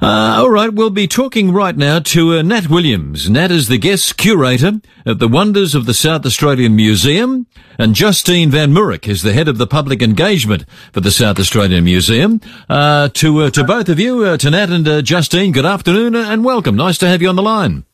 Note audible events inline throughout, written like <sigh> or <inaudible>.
Uh, all right, we'll be talking right now to uh, Nat Williams. Nat is the guest curator at the Wonders of the South Australian Museum, and Justine Van Mourik is the head of the public engagement for the South Australian Museum. Uh, to uh, to both of you, uh, to Nat and uh, Justine, good afternoon and welcome. Nice to have you on the line.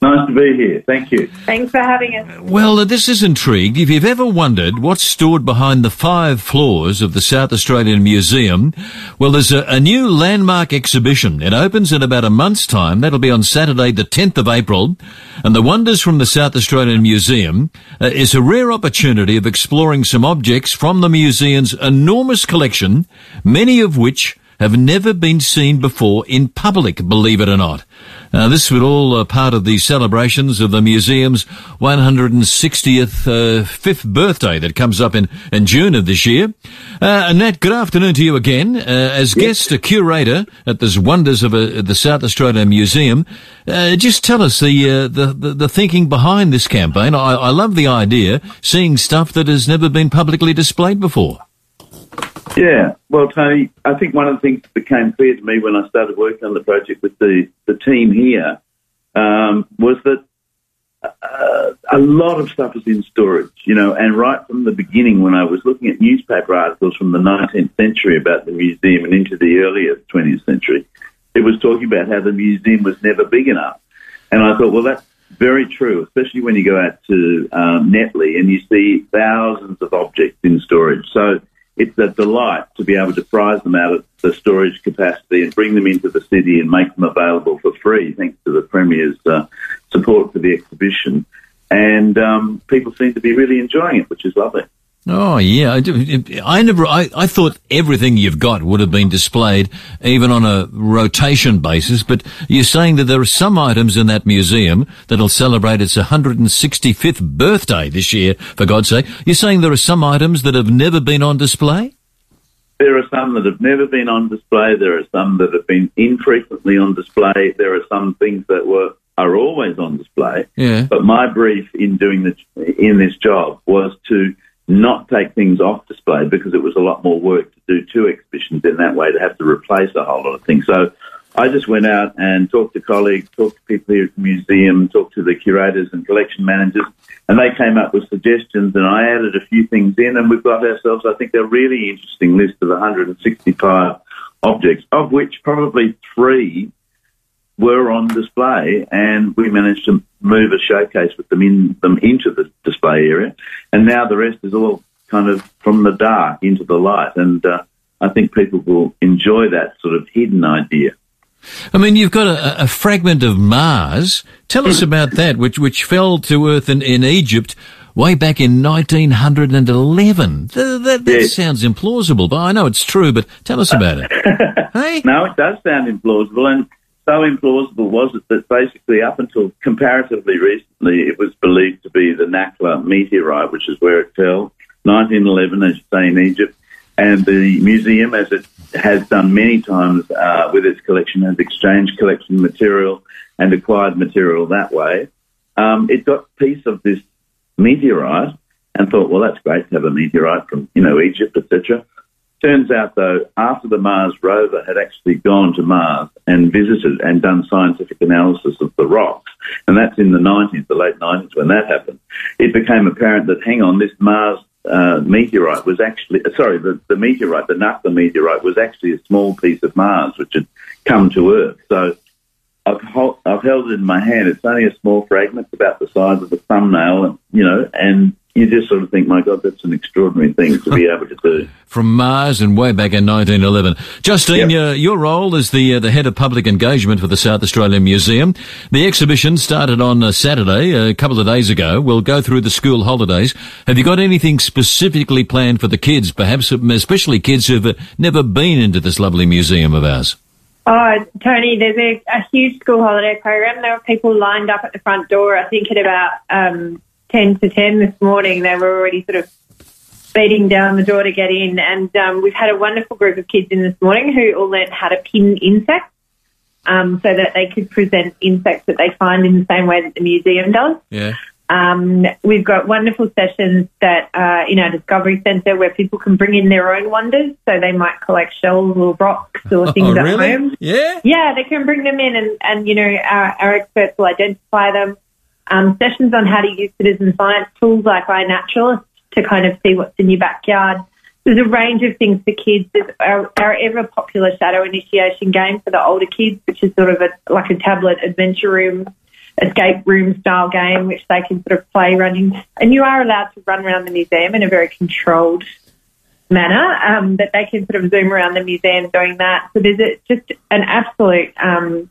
Nice to be here. Thank you. Thanks for having us. Well, uh, this is intrigued. If you've ever wondered what's stored behind the five floors of the South Australian Museum, well, there's a, a, new landmark exhibition. It opens in about a month's time. That'll be on Saturday, the 10th of April. And the Wonders from the South Australian Museum uh, is a rare opportunity of exploring some objects from the museum's enormous collection, many of which have never been seen before in public, believe it or not. Uh, this was all uh, part of the celebrations of the museum's 160th uh, fifth birthday that comes up in, in June of this year. Uh, Nat, good afternoon to you again. Uh, as guest, a curator at this Wonders of uh, the South Australia Museum, uh, just tell us the, the, the, the thinking behind this campaign. I, I love the idea, seeing stuff that has never been publicly displayed before. Yeah, well, Tony, I think one of the things that became clear to me when I started working on the project with the, the team here um, was that uh, a lot of stuff is in storage, you know, and right from the beginning when I was looking at newspaper articles from the 19th century about the museum and into the earlier 20th century, it was talking about how the museum was never big enough. And I thought, well, that's very true, especially when you go out to um, Netley and you see thousands of objects in storage. So it's a delight to be able to prize them out of the storage capacity and bring them into the city and make them available for free, thanks to the Premier's uh, support for the exhibition. And um, people seem to be really enjoying it, which is lovely. Oh yeah, I, I never. I, I thought everything you've got would have been displayed, even on a rotation basis. But you're saying that there are some items in that museum that'll celebrate its 165th birthday this year. For God's sake, you're saying there are some items that have never been on display. There are some that have never been on display. There are some that have been infrequently on display. There are some things that were are always on display. Yeah. But my brief in doing the in this job was to not take things off display because it was a lot more work to do two exhibitions in that way to have to replace a whole lot of things. So I just went out and talked to colleagues, talked to people here at the museum, talked to the curators and collection managers, and they came up with suggestions and I added a few things in and we've got ourselves, I think, a really interesting list of 165 objects, of which probably three were on display, and we managed to move a showcase with them in them into the display area, and now the rest is all kind of from the dark into the light, and uh, I think people will enjoy that sort of hidden idea. I mean, you've got a, a fragment of Mars. Tell us about that, which which fell to Earth in, in Egypt way back in 1911. That, that, that yes. sounds implausible, but I know it's true. But tell us about it. <laughs> hey? No, it does sound implausible, and so implausible was it that basically up until comparatively recently, it was believed to be the Nakhla meteorite, which is where it fell, 1911, as you say, in Egypt. And the museum, as it has done many times uh, with its collection, has exchanged collection material and acquired material that way. Um, it got a piece of this meteorite and thought, well, that's great to have a meteorite from, you know, Egypt, etc. Turns out, though, after the Mars rover had actually gone to Mars and visited and done scientific analysis of the rocks, and that's in the 90s, the late 90s when that happened, it became apparent that, hang on, this Mars uh, meteorite was actually, uh, sorry, the, the meteorite, the Nakhla meteorite, was actually a small piece of Mars which had come to Earth. So I've, I've held it in my hand. It's only a small fragment, about the size of a thumbnail, you know, and you just sort of think, my God, that's an extraordinary thing to be able to do. From Mars and way back in 1911. Justine, yep. uh, your role as the uh, the head of public engagement for the South Australian Museum. The exhibition started on uh, Saturday, a couple of days ago. We'll go through the school holidays. Have you got anything specifically planned for the kids, perhaps especially kids who've uh, never been into this lovely museum of ours? Oh, Tony, there's a, a, huge school holiday program. There were people lined up at the front door, I think at about um, 10 to 10 this morning. They were already sort of beating down the door to get in. And um, we've had a wonderful group of kids in this morning who all learnt how to pin insects um, so that they could present insects that they find in the same way that the museum does. Yeah. Um, we've got wonderful sessions that uh, in our Discovery Centre where people can bring in their own wonders. So they might collect shells or rocks or <laughs> things oh, at really? home. Yeah. Yeah, they can bring them in and, and you know, our, our experts will identify them. Um, sessions on how to use citizen science tools like iNaturalist to kind of see what's in your backyard. There's a range of things for kids. There's our, our ever popular shadow initiation game for the older kids, which is sort of a, like a tablet adventure room, escape room style game, which they can sort of play running. And you are allowed to run around the museum in a very controlled manner, um, that they can sort of zoom around the museum doing that. So there's a, just an absolute, um,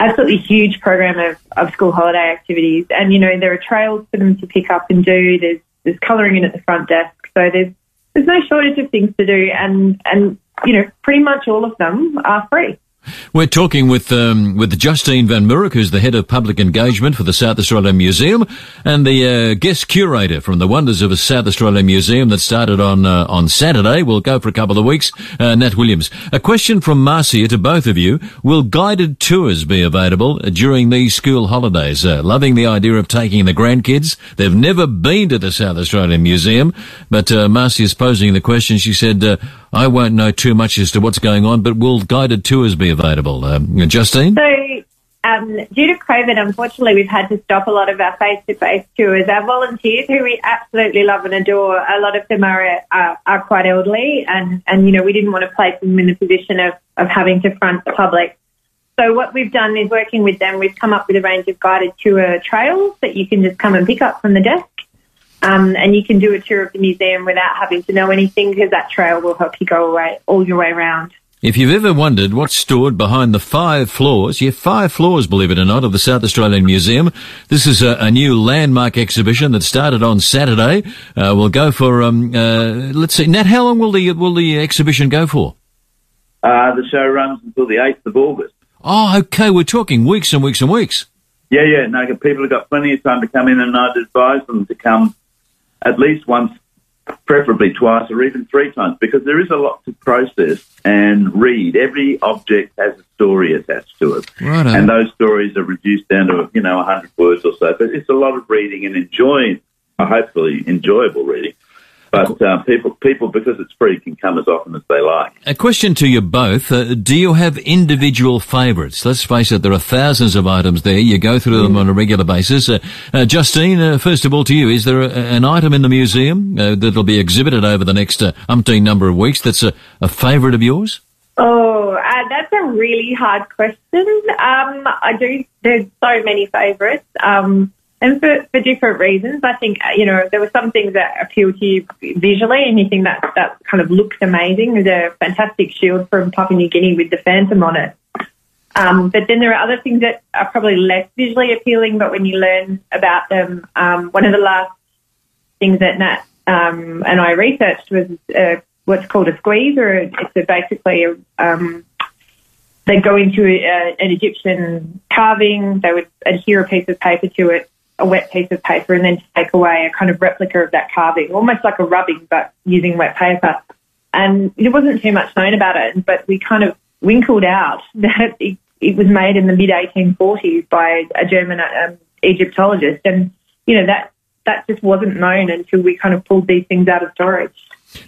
absolutely huge program of, of school holiday activities. And, you know, there are trails for them to pick up and do. There's, there's colouring in at the front desk. So there's, there's no shortage of things to do. And, and, you know, pretty much all of them are free. We're talking with um, with Justine Van Mourik, who's the head of public engagement for the South Australian Museum, and the uh, guest curator from the Wonders of a South Australian Museum that started on uh, on Saturday. We'll go for a couple of weeks. Uh, Nat Williams. A question from Marcia to both of you: Will guided tours be available during these school holidays? Uh, loving the idea of taking the grandkids. They've never been to the South Australian Museum, but uh, Marcia's posing the question. She said, uh, "I won't know too much as to what's going on, but will guided tours be available?" Um, Justine? So, um, due to COVID, unfortunately, we've had to stop a lot of our face-to-face tours. Our volunteers, who we absolutely love and adore, a lot of them are are, are quite elderly, and and you know we didn't want to place them in a position of of having to front the public. So what we've done is working with them. We've come up with a range of guided tour trails that you can just come and pick up from the desk. Um, and you can do a tour of the museum without having to know anything because that trail will help you go away all your way around. If you've ever wondered what's stored behind the five floors, yeah, five floors, believe it or not, of the South Australian Museum, this is a, a new landmark exhibition that started on Saturday. Uh, we'll go for, um, uh, let's see, Nat, how long will the will the exhibition go for? Uh, the show runs until the 8th of August. Oh, okay, we're talking weeks and weeks and weeks. Yeah, yeah, no, people have got plenty of time to come in, and I'd advise them to come at least once preferably twice or even three times, because there is a lot to process and read. Every object has a story attached to it, Righto. and those stories are reduced down to you know hundred words or so. But it's a lot of reading and enjoying, hopefully enjoyable reading. But uh, people, people, because it's free, can come as often as they like. A question to you both. Uh, do you have individual favourites? Let's face it, there are thousands of items there. You go through them on a regular basis. Uh, uh, Justine, uh, first of all to you, is there a, an item in the museum uh, that'll be exhibited over the next uh, umpteen number of weeks that's a, a favourite of yours? Oh, uh, that's a really hard question. Um, I do. There's so many favourites, um, and for, for different reasons. I think uh, you know there were some things that appeal to you visually, think that that kind of looks amazing. There's a fantastic shield from Papua New Guinea with the phantom on it. Um, but then there are other things that are probably less visually appealing, but when you learn about them, um, one of the last things that Nat um, and I researched was uh, what's called a squeeze, or it's a basically a, um, they go into a, an Egyptian carving, they would adhere a piece of paper to it, a wet piece of paper, and then take away a kind of replica of that carving, almost like a rubbing, but using wet paper. And there wasn't too much known about it, but we kind of winkled out <laughs> that it, it was made in the mid 1840s by a German um, Egyptologist, and you know that that just wasn't known until we kind of pulled these things out of storage.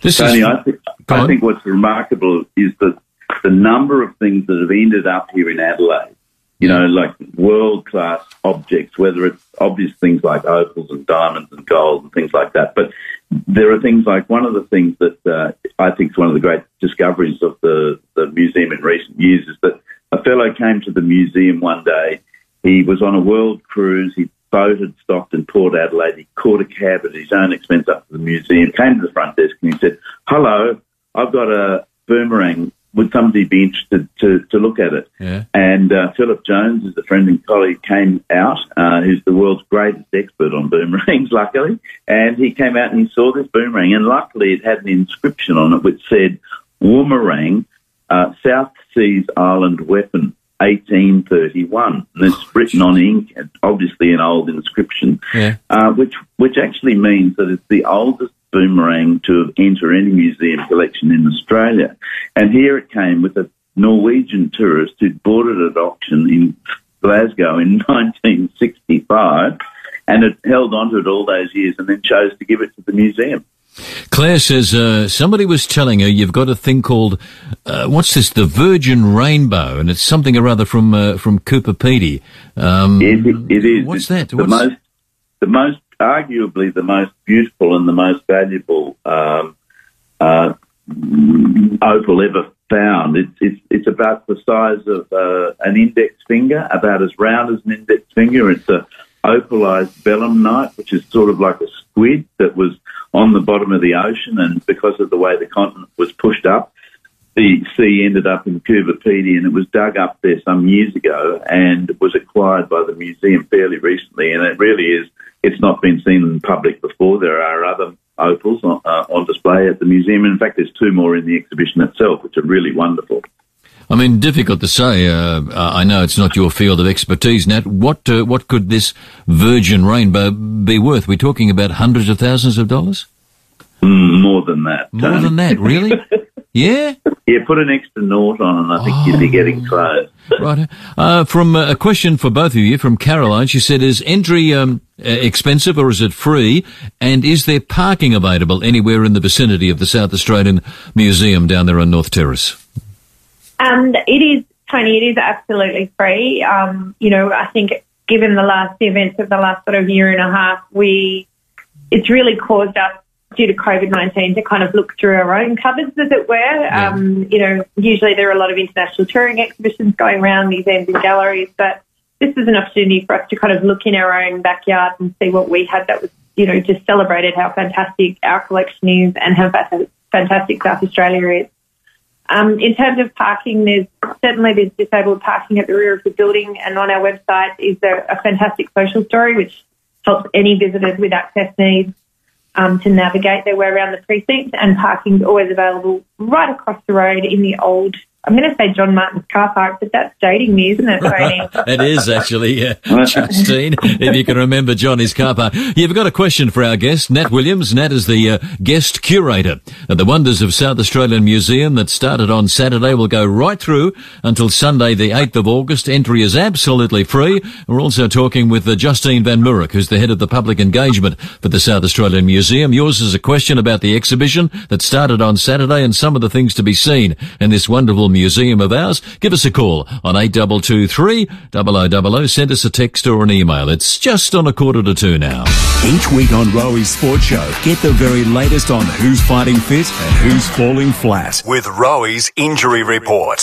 This Tony, is, I, think, I think what's remarkable is the the number of things that have ended up here in Adelaide. You know, like world class objects, whether it's obvious things like opals and diamonds and gold and things like that. But there are things like one of the things that uh, I think is one of the great discoveries of the, the museum in recent years is that a fellow came to the museum one day. He was on a world cruise. He boated, stopped in Port Adelaide. He caught a cab at his own expense up to the museum, came to the front desk and he said, hello, I've got a boomerang. Would somebody be interested to, to look at it? Yeah. And uh, Philip Jones, who's a friend and colleague, came out, uh, who's the world's greatest expert on boomerangs, <laughs> luckily. And he came out and he saw this boomerang, and luckily it had an inscription on it which said, Woomerang, uh, South Seas Island Weapon, 1831. And it's written on ink, obviously an old inscription, Yeah. uh, which, which actually means that it's the oldest boomerang to enter any museum collection in Australia. And here it came with a Norwegian tourist who'd bought it at auction in Glasgow in <laughs> 1965. and it held on to it all those years and then chose to give it to the museum. Claire says uh, somebody was telling her you've got a thing called uh, what's this? The Virgin Rainbow, and it's something or other from uh, from Coober Pedy. Um, it, it is. What's that? The What's... most, the most, arguably the most beautiful and the most valuable um, uh, opal ever found. It's it's it's about the size of uh, an index finger, about as round as an index finger. It's a opalized belemnite, which is sort of like a squid that was on the bottom of the ocean, and because of the way the continent was pushed up, the sea ended up in Coober and it was dug up there some years ago and was acquired by the museum fairly recently. And it really is, it's not been seen in public before. There are other opals on, uh, on display at the museum. In fact, there's two more in the exhibition itself, which are really wonderful. I mean, difficult to say. Uh, I know it's not your field of expertise, Nat. What uh, what could this Virgin Rainbow be worth? We're talking about hundreds of thousands of dollars. Mm, more than that. More than that, really? <laughs> yeah. Yeah, put an extra naught on, and I think oh. you'd be getting close. <laughs> right. Uh, from uh, a question for both of you from Caroline, she said, "Is entry um, expensive or is it free? And is there parking available anywhere in the vicinity of the South Australian Museum down there on North Terrace?" Um, it is, Tony, it is absolutely free. Um, you know, I think given the last events of the last sort of year and a half, we, it's really caused us due to COVID-19 to kind of look through our own cupboards, as it were. Yeah. Um, you know, usually there are a lot of international touring exhibitions going around, museums and galleries, but this is an opportunity for us to kind of look in our own backyard and see what we had that was, you know, just celebrated how fantastic our collection is and how fantastic South Australia is. Um, in terms of parking, there's certainly there's disabled parking at the rear of the building, and on our website is a, a fantastic social story which helps any visitors with access needs um, to navigate their way around the precinct. And parking is always available right across the road in the old I'm going to say John Martin's car park, but that's dating me, isn't it, Tony? it <laughs> is actually, yeah. <laughs> Justine, if you can remember Johnny's car park. You've got a question for our guest, Nat Williams. Nat is the uh, guest curator at the Wonders of South Australian Museum that started on Saturday will go right through until Sunday, the 8th of August. Entry is absolutely free. We're also talking with uh, Justine Van Mourik, who's the head of the public engagement for the South Australian Museum. Yours is a question about the exhibition that started on Saturday and some of the things to be seen in this wonderful museum of ours, give us a call on 8223 0000. Send us a text or an email. It's just on a quarter to two now. Each week on Rowi's Sports Show, get the very latest on who's fighting fit and who's falling flat with Rowi's Injury Report.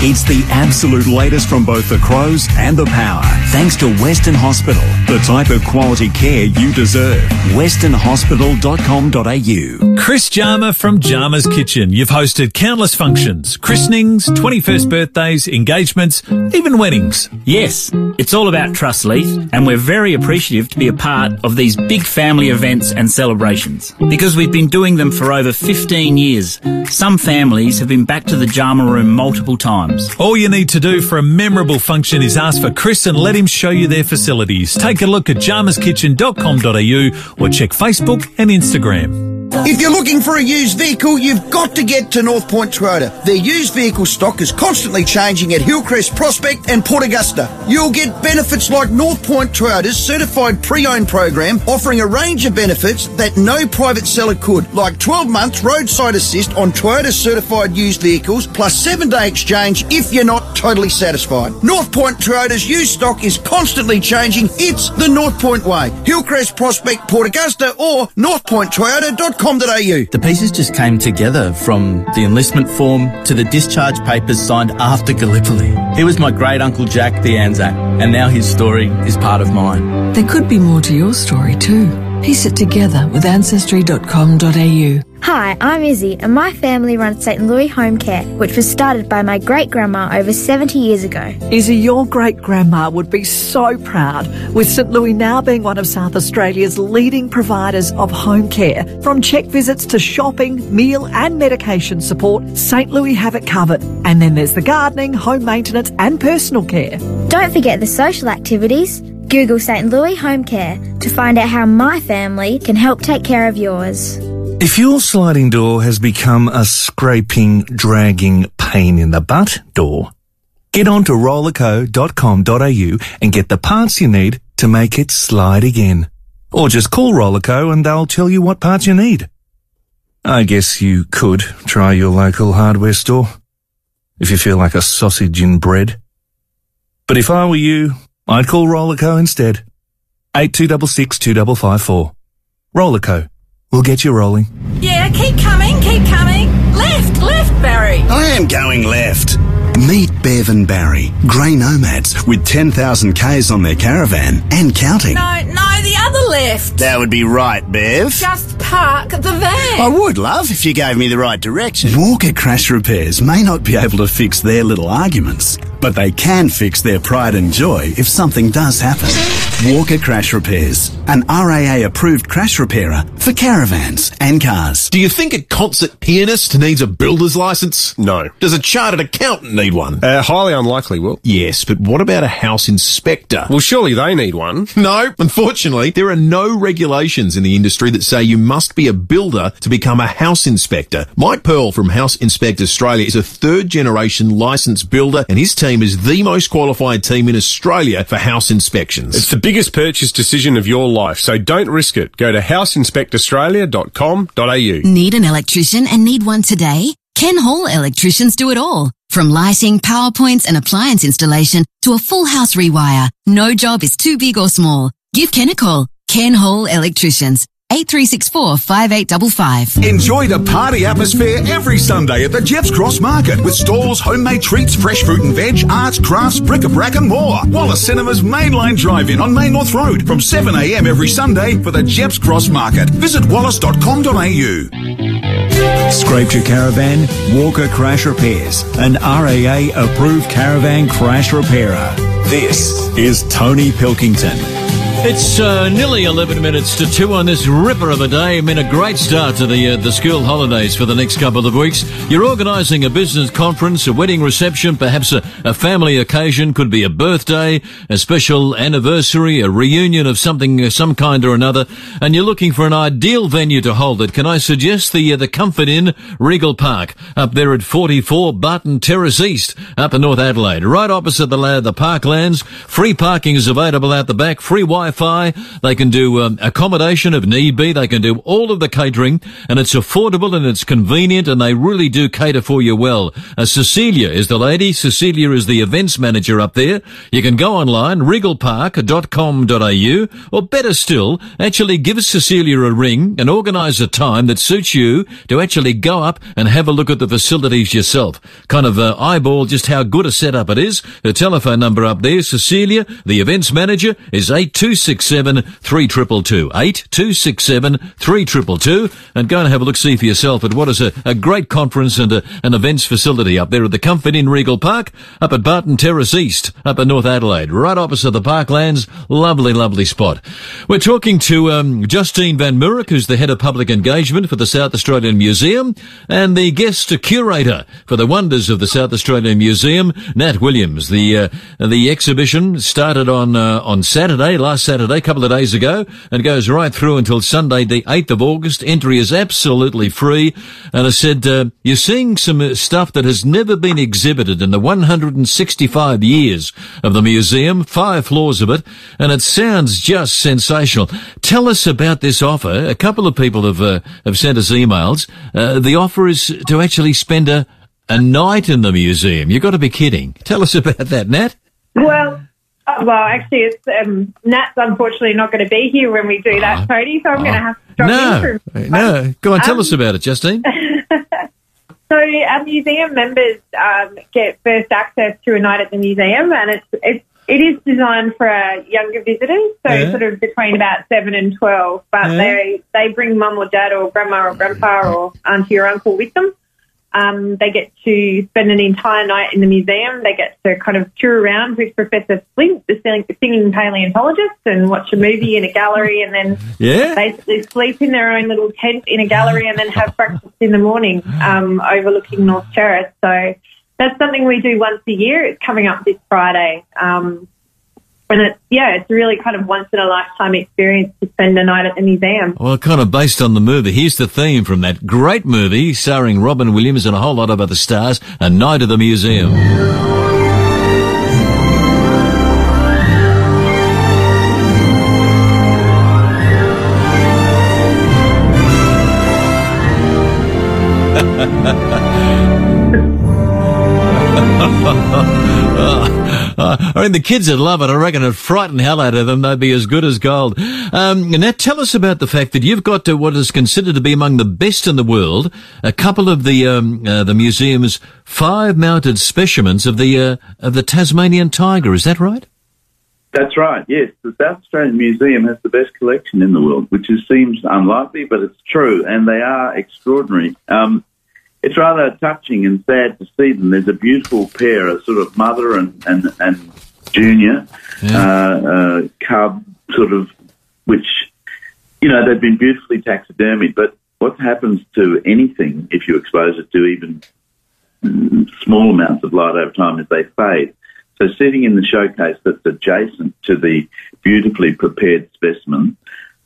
It's the absolute latest from both the Crows and the Power. Thanks to Western Hospital, the type of quality care you deserve. westernhospital.com.au. Chris Jarma from Jarma's Kitchen. You've hosted countless functions, christenings, 21st birthdays, engagements, even weddings. Yes, it's all about trust, Leith, and we're very appreciative to be a part of these big family events and celebrations. Because we've been doing them for over 15 years. Some families have been back to the Jarma room multiple times. All you need to do for a memorable function is ask for Chris and let him show you their facilities. Take a look at jarmaskitchen.com.au or check Facebook and Instagram. If you're looking for a used vehicle, you've got to get to North Point Toyota. Their used vehicle stock is constantly changing at Hillcrest Prospect and Port Augusta. You'll get benefits like North Point Toyota's certified pre-owned program, offering a range of benefits that no private seller could, like 12 months roadside assist on Toyota certified used vehicles, plus 7-day exchange if you're not totally satisfied. North Point Toyota's used stock is constantly changing. It's the North Point way. Hillcrest Prospect, Port Augusta, or northpointtoyota.com the pieces just came together from the enlistment form to the discharge papers signed after Gallipoli. He was my great uncle Jack the Anzac, and now his story is part of mine. There could be more to your story too. Piece it together with ancestry.com.au. Hi, I'm Izzy, and my family runs St. Louis Home Care, which was started by my great grandma over 70 years ago. Izzy, your great grandma would be so proud, with St. Louis now being one of South Australia's leading providers of home care. From check visits to shopping, meal, and medication support, St. Louis have it covered. And then there's the gardening, home maintenance, and personal care. Don't forget the social activities. Google St. Louis Home Care to find out how my family can help take care of yours. If your sliding door has become a scraping, dragging pain in the butt door, get on to rollerco.com.au and get the parts you need to make it slide again. Or just call Rollerco and they'll tell you what parts you need. I guess you could try your local hardware store if you feel like a sausage in bread. But if I were you, I'd call Rollerco instead. 8266 2554. Rollerco. We'll get you rolling. Yeah, keep coming, keep coming. Left, left, Barry. I am going left. Meet Bev and Barry, grey nomads with 10,000 Ks on their caravan and counting. No, no, the other left. That would be right, Bev. Just park the van. I would, love, if you gave me the right direction. Walker Crash Repairs may not be able to fix their little arguments, but they can fix their pride and joy if something does happen. Walker Crash Repairs, an RAA approved crash repairer for caravans and cars. Do you think a concert pianist needs a builder's license? No. Does a chartered accountant need one? Uh, highly unlikely, Will. Yes, but what about a house inspector? Well, surely they need one. No, unfortunately, there are no regulations in the industry that say you must be a builder to become a house inspector. Mike Pearl from House Inspect Australia is a third generation licensed builder and his team is the most qualified team in Australia for house inspections. It's the biggest purchase decision of your life, so don't risk it. Go to houseinspectaustralia.com.au. Need an electrician and need one today? Ken Hall Electricians do it all. From lighting, power points and appliance installation to a full house rewire. No job is too big or small. Give Ken a call. Ken Hall Electricians. 8364 5855. Enjoy the party atmosphere every Sunday at the Gepps Cross Market with stalls, homemade treats, fresh fruit and veg, arts, crafts, bric-a-brac and more. Wallis Cinemas Mainline Drive-In on Main North Road from 7am every Sunday for the Gepps Cross Market. Visit wallis.com.au. Scraped your caravan? Walker Crash Repairs, an RAA approved caravan crash repairer. This is Tony Pilkington. It's uh, nearly 11 minutes to 2 on this ripper of a day. I mean, a great start to the uh, the school holidays for the next couple of weeks. You're organising a business conference, a wedding reception, perhaps a, a family occasion, could be a birthday, a special anniversary, a reunion of something, uh, some kind or another, and you're looking for an ideal venue to hold it. Can I suggest the uh, the Comfort Inn, Regal Park, up there at 44 Barton Terrace East, up in North Adelaide, right opposite the the parklands. Free parking is available out the back. Free Wi Wi-Fi. They can do um, accommodation if need be. They can do all of the catering, and it's affordable and it's convenient, and they really do cater for you well. Uh, Cecilia is the lady. Cecilia is the events manager up there. You can go online, regalpark.com.au, or better still, actually give Cecilia a ring and organise a time that suits you to actually go up and have a look at the facilities yourself. Kind of uh, eyeball just how good a setup it is. Her telephone number up there, Cecilia, the events manager, is 826 267 3222. 8267 3222. And go and have a look see for yourself at what is a, a great conference and a, an events facility up there at the Comfort Inn Regal Park, up at Barton Terrace East, up in North Adelaide, right opposite the Parklands. Lovely, lovely spot. We're talking to um, Justine Van Mourik, who's the head of public engagement for the South Australian Museum, and the guest curator for the wonders of the South Australian Museum, Nat Williams. The uh, the exhibition started on uh, on Saturday, last Saturday, a couple of days ago, and goes right through until Sunday, the 8th of August. Entry is absolutely free. And I said, uh, you're seeing some uh, stuff that has never been exhibited in the 165 years of the museum, five floors of it, and it sounds just sensational. Tell us about this offer. A couple of people have, uh, have sent us emails. Uh, the offer is to actually spend a, a night in the museum. You've got to be kidding. Tell us <laughs> about that, Nat. Well, uh, well, actually, it's um, Nat's unfortunately not going to be here when we do that, Tony. So I'm going to have to drop No, in. no. Go on, tell Um, us about it, Justine. <laughs> So our museum members um, get first access to a night at the museum, and it's it's it is designed for our younger visitors, so Yeah. sort of between about seven and twelve. But Yeah. they they bring mum or dad or grandma or grandpa or auntie or uncle with them. Um, they get to spend an entire night in the museum. They get to kind of tour around with Professor Flint, the singing, singing paleontologist, and watch a movie in a gallery, and then Yeah. basically sleep in their own little tent in a gallery, and then have breakfast in the morning um, overlooking North Terrace. So that's something we do once a year. It's coming up this Friday. Um, and it's, yeah, it's really kind of once in a lifetime experience to spend a night at the museum. Well, kind of based on the movie. Here's the theme from that great movie starring Robin Williams and a whole lot of other stars, A Night at the Museum. <laughs> I mean, the kids would love it. I reckon it'd frighten hell out of them. They'd be as good as gold. Um, now, tell us about the fact that you've got what is considered to be among the best in the world. A couple of the um, uh, the museum's five mounted specimens of the uh, of the Tasmanian tiger. Is that right? That's right. Yes, the South Australian Museum has the best collection in the world, which is, seems unlikely, but it's true, and they are extraordinary. Um, it's rather touching and sad to see them. There's a beautiful pair, a sort of mother and and, and junior yeah. uh, uh, cub, sort of, which you know they've been beautifully taxidermied. But what happens to anything if you expose it to even small amounts of light over time is they fade. So sitting in the showcase that's adjacent to the beautifully prepared specimen,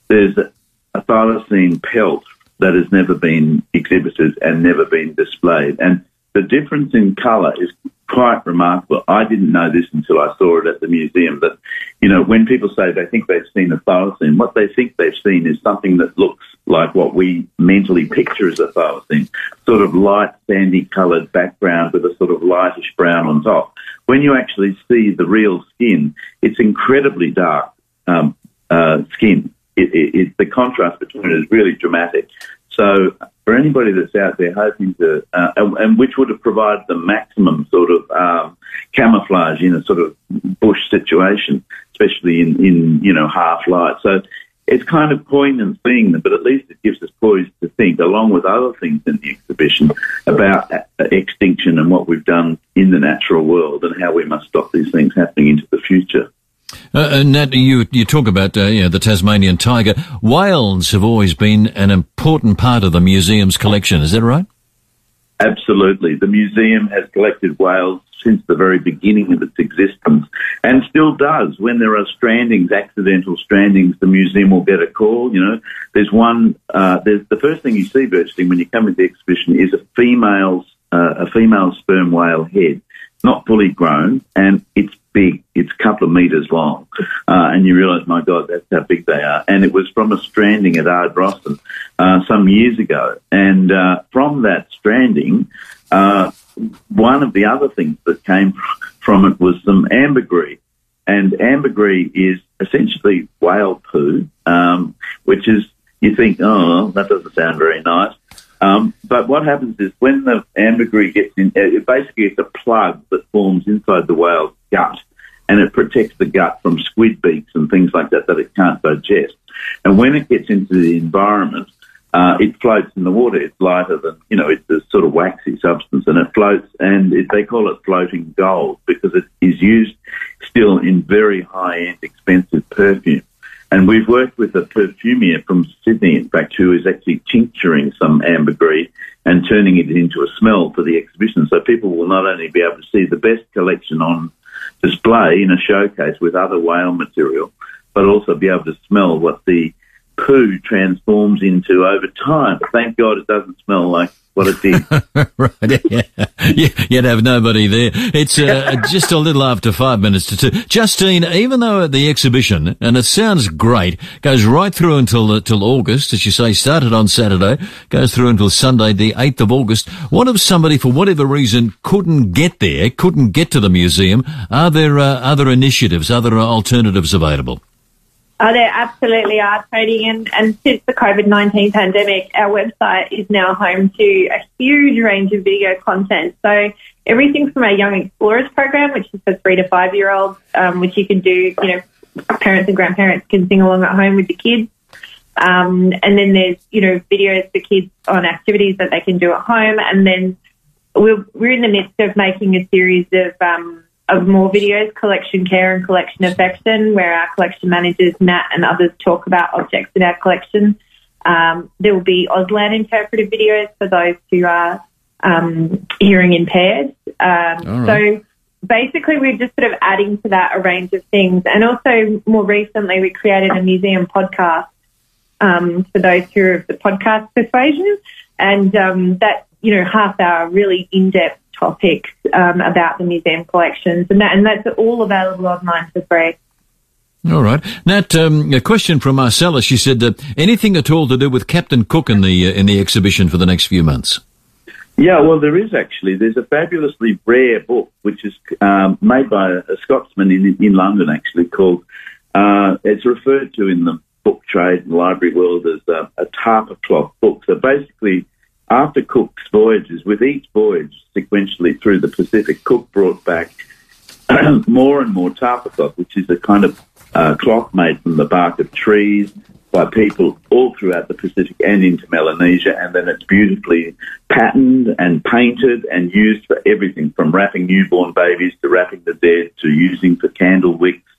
there's a thylacine pelt that has never been exhibited and never been displayed. And the difference in colour is quite remarkable. I didn't know this until I saw it at the museum. But you know, when people say they think they've seen a thylacine, what they think they've seen is something that looks like what we mentally picture as a thylacine, sort of light sandy coloured background with a sort of lightish brown on top. When you actually see the real skin, it's incredibly dark um, uh, skin it, it, it, the contrast between it is really dramatic. So for anybody that's out there hoping to, uh, and, and, which would have provided the maximum sort of um, camouflage in a sort of bush situation, especially in, in you know half light. So it's kind of poignant seeing them, but at least it gives us poise to think, along with other things in the exhibition, about uh, extinction and what we've done in the natural world and how we must stop these things happening into the future. Uh, and Nat, you you talk about uh, you know, the Tasmanian tiger. Whales have always been an important part of the museum's collection. Is that right? Absolutely. The museum has collected whales since the very beginning of its existence and still does. When there are strandings, accidental strandings, the museum will get a call. You know, there's one, uh, there's the first thing you see virtually when you come into the exhibition is a female's, uh, a female sperm whale head, not fully grown, and it's big. It's a couple of metres long. Uh, and you realise, my God, that's how big they are. And it was from a stranding at Ardrossan uh, some years ago. And uh, from that stranding, uh, one of the other things that came <laughs> from it was some ambergris. And ambergris is essentially whale poo, um, which is, you think, oh, that doesn't sound very nice. Um, but what happens is when the ambergris gets in, it basically it's a plug that forms inside the whale's gut, and it protects the gut from squid beaks and things like that that it can't digest. And when it gets into the environment, uh, it floats in the water. It's lighter than, you know, it's a sort of waxy substance and it floats and it, they call it floating gold because it is used still in very high end expensive perfume. And we've worked with a perfumier from Sydney, in fact, who is actually tincturing some ambergris and turning it into a smell for the exhibition. So people will not only be able to see the best collection on display in a showcase with other whale material, but also be able to smell what the poo transforms into over time. Thank God it doesn't smell like what it did. <laughs> right, yeah. You'd have nobody there. It's uh, <laughs> just a little after five minutes to two. Justine, even though the exhibition, and it sounds great, goes right through until uh, August, as you say, started on Saturday, goes through until Sunday, the 8th of August. What if somebody, for whatever reason, couldn't get there, couldn't get to the museum? Are there uh, other initiatives, other alternatives available? Oh, there absolutely are, Tony. And, and since the COVID 19 pandemic, our website is now home to a huge range of video content. So everything from our Young Explorers program, which is for three to five year olds, um, which you can do, you know, parents and grandparents can sing along at home with the kids. Um, and then there's, you know, videos for kids on activities that they can do at home. And then we're, we're in the midst of making a series of, um, of more videos, collection care and collection affection, where our collection managers, Nat and others, talk about objects in our collection. Um, there will be Auslan interpretive videos for those who are um, hearing impaired. Um, right. So basically, we're just sort of adding to that a range of things. And also, more recently, we created a museum podcast um, for those who are of the podcast persuasion. And um, that, you know, half hour really in depth topics um, about the museum collections, and, that, and that's all available online for free. All right, Nat. Um, a question from Marcella. She said, uh, "Anything at all to do with Captain Cook in the uh, in the exhibition for the next few months?" Yeah, well, there is actually. There's a fabulously rare book which is um, made by a, a Scotsman in, in London, actually, called, uh, it's referred to in the book trade and library world as a, a Tapa cloth book. So basically, after Cook's voyages, with each voyage sequentially through the Pacific, Cook brought back <clears throat> more and more tapa cloth, which is a kind of uh, cloth made from the bark of trees by people all throughout the Pacific and into Melanesia, and then it's beautifully patterned and painted and used for everything from wrapping newborn babies to wrapping the dead to using for candle wicks,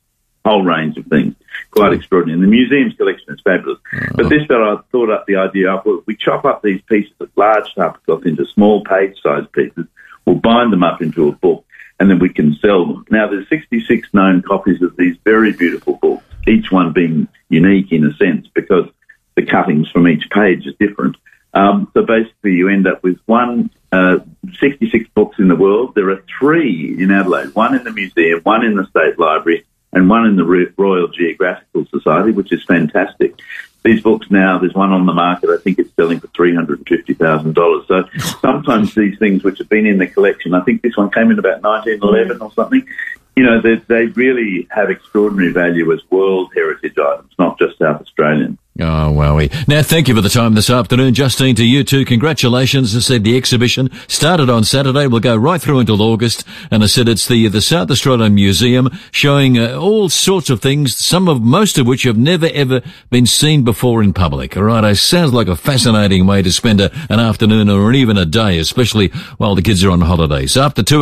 whole range of things. Quite extraordinary. And the museum's collection is fabulous. But this fellow thought up the idea of, well, we chop up these pieces of large tapa cloth into small page-sized pieces, we'll bind them up into a book, and then we can sell them. Now, there's 66 known copies of these very beautiful books, each one being unique in a sense because the cuttings from each page is different. Um, so basically, you end up with one, uh, 66 books in the world. There are three in Adelaide, one in the museum, one in the State Library, and one in the Royal Geographical Society, which is fantastic. These books now, there's one on the market, I think it's selling for $350,000. So <laughs> sometimes these things which have been in the collection, I think this one came in about 1911 or something, you know, they, they really have extraordinary value as World Heritage items, not just South Australian. Oh, wowie. Now, thank you for the time this afternoon. Justine, to you too. Congratulations. I said, the exhibition started on Saturday, will go right through until August. And I said it's the, the South Australian Museum showing uh, all sorts of things, some of, most of which have never ever been seen before in public. All right. It sounds like a fascinating way to spend a, an afternoon or even a day, especially while the kids are on holidays. After two o'clock,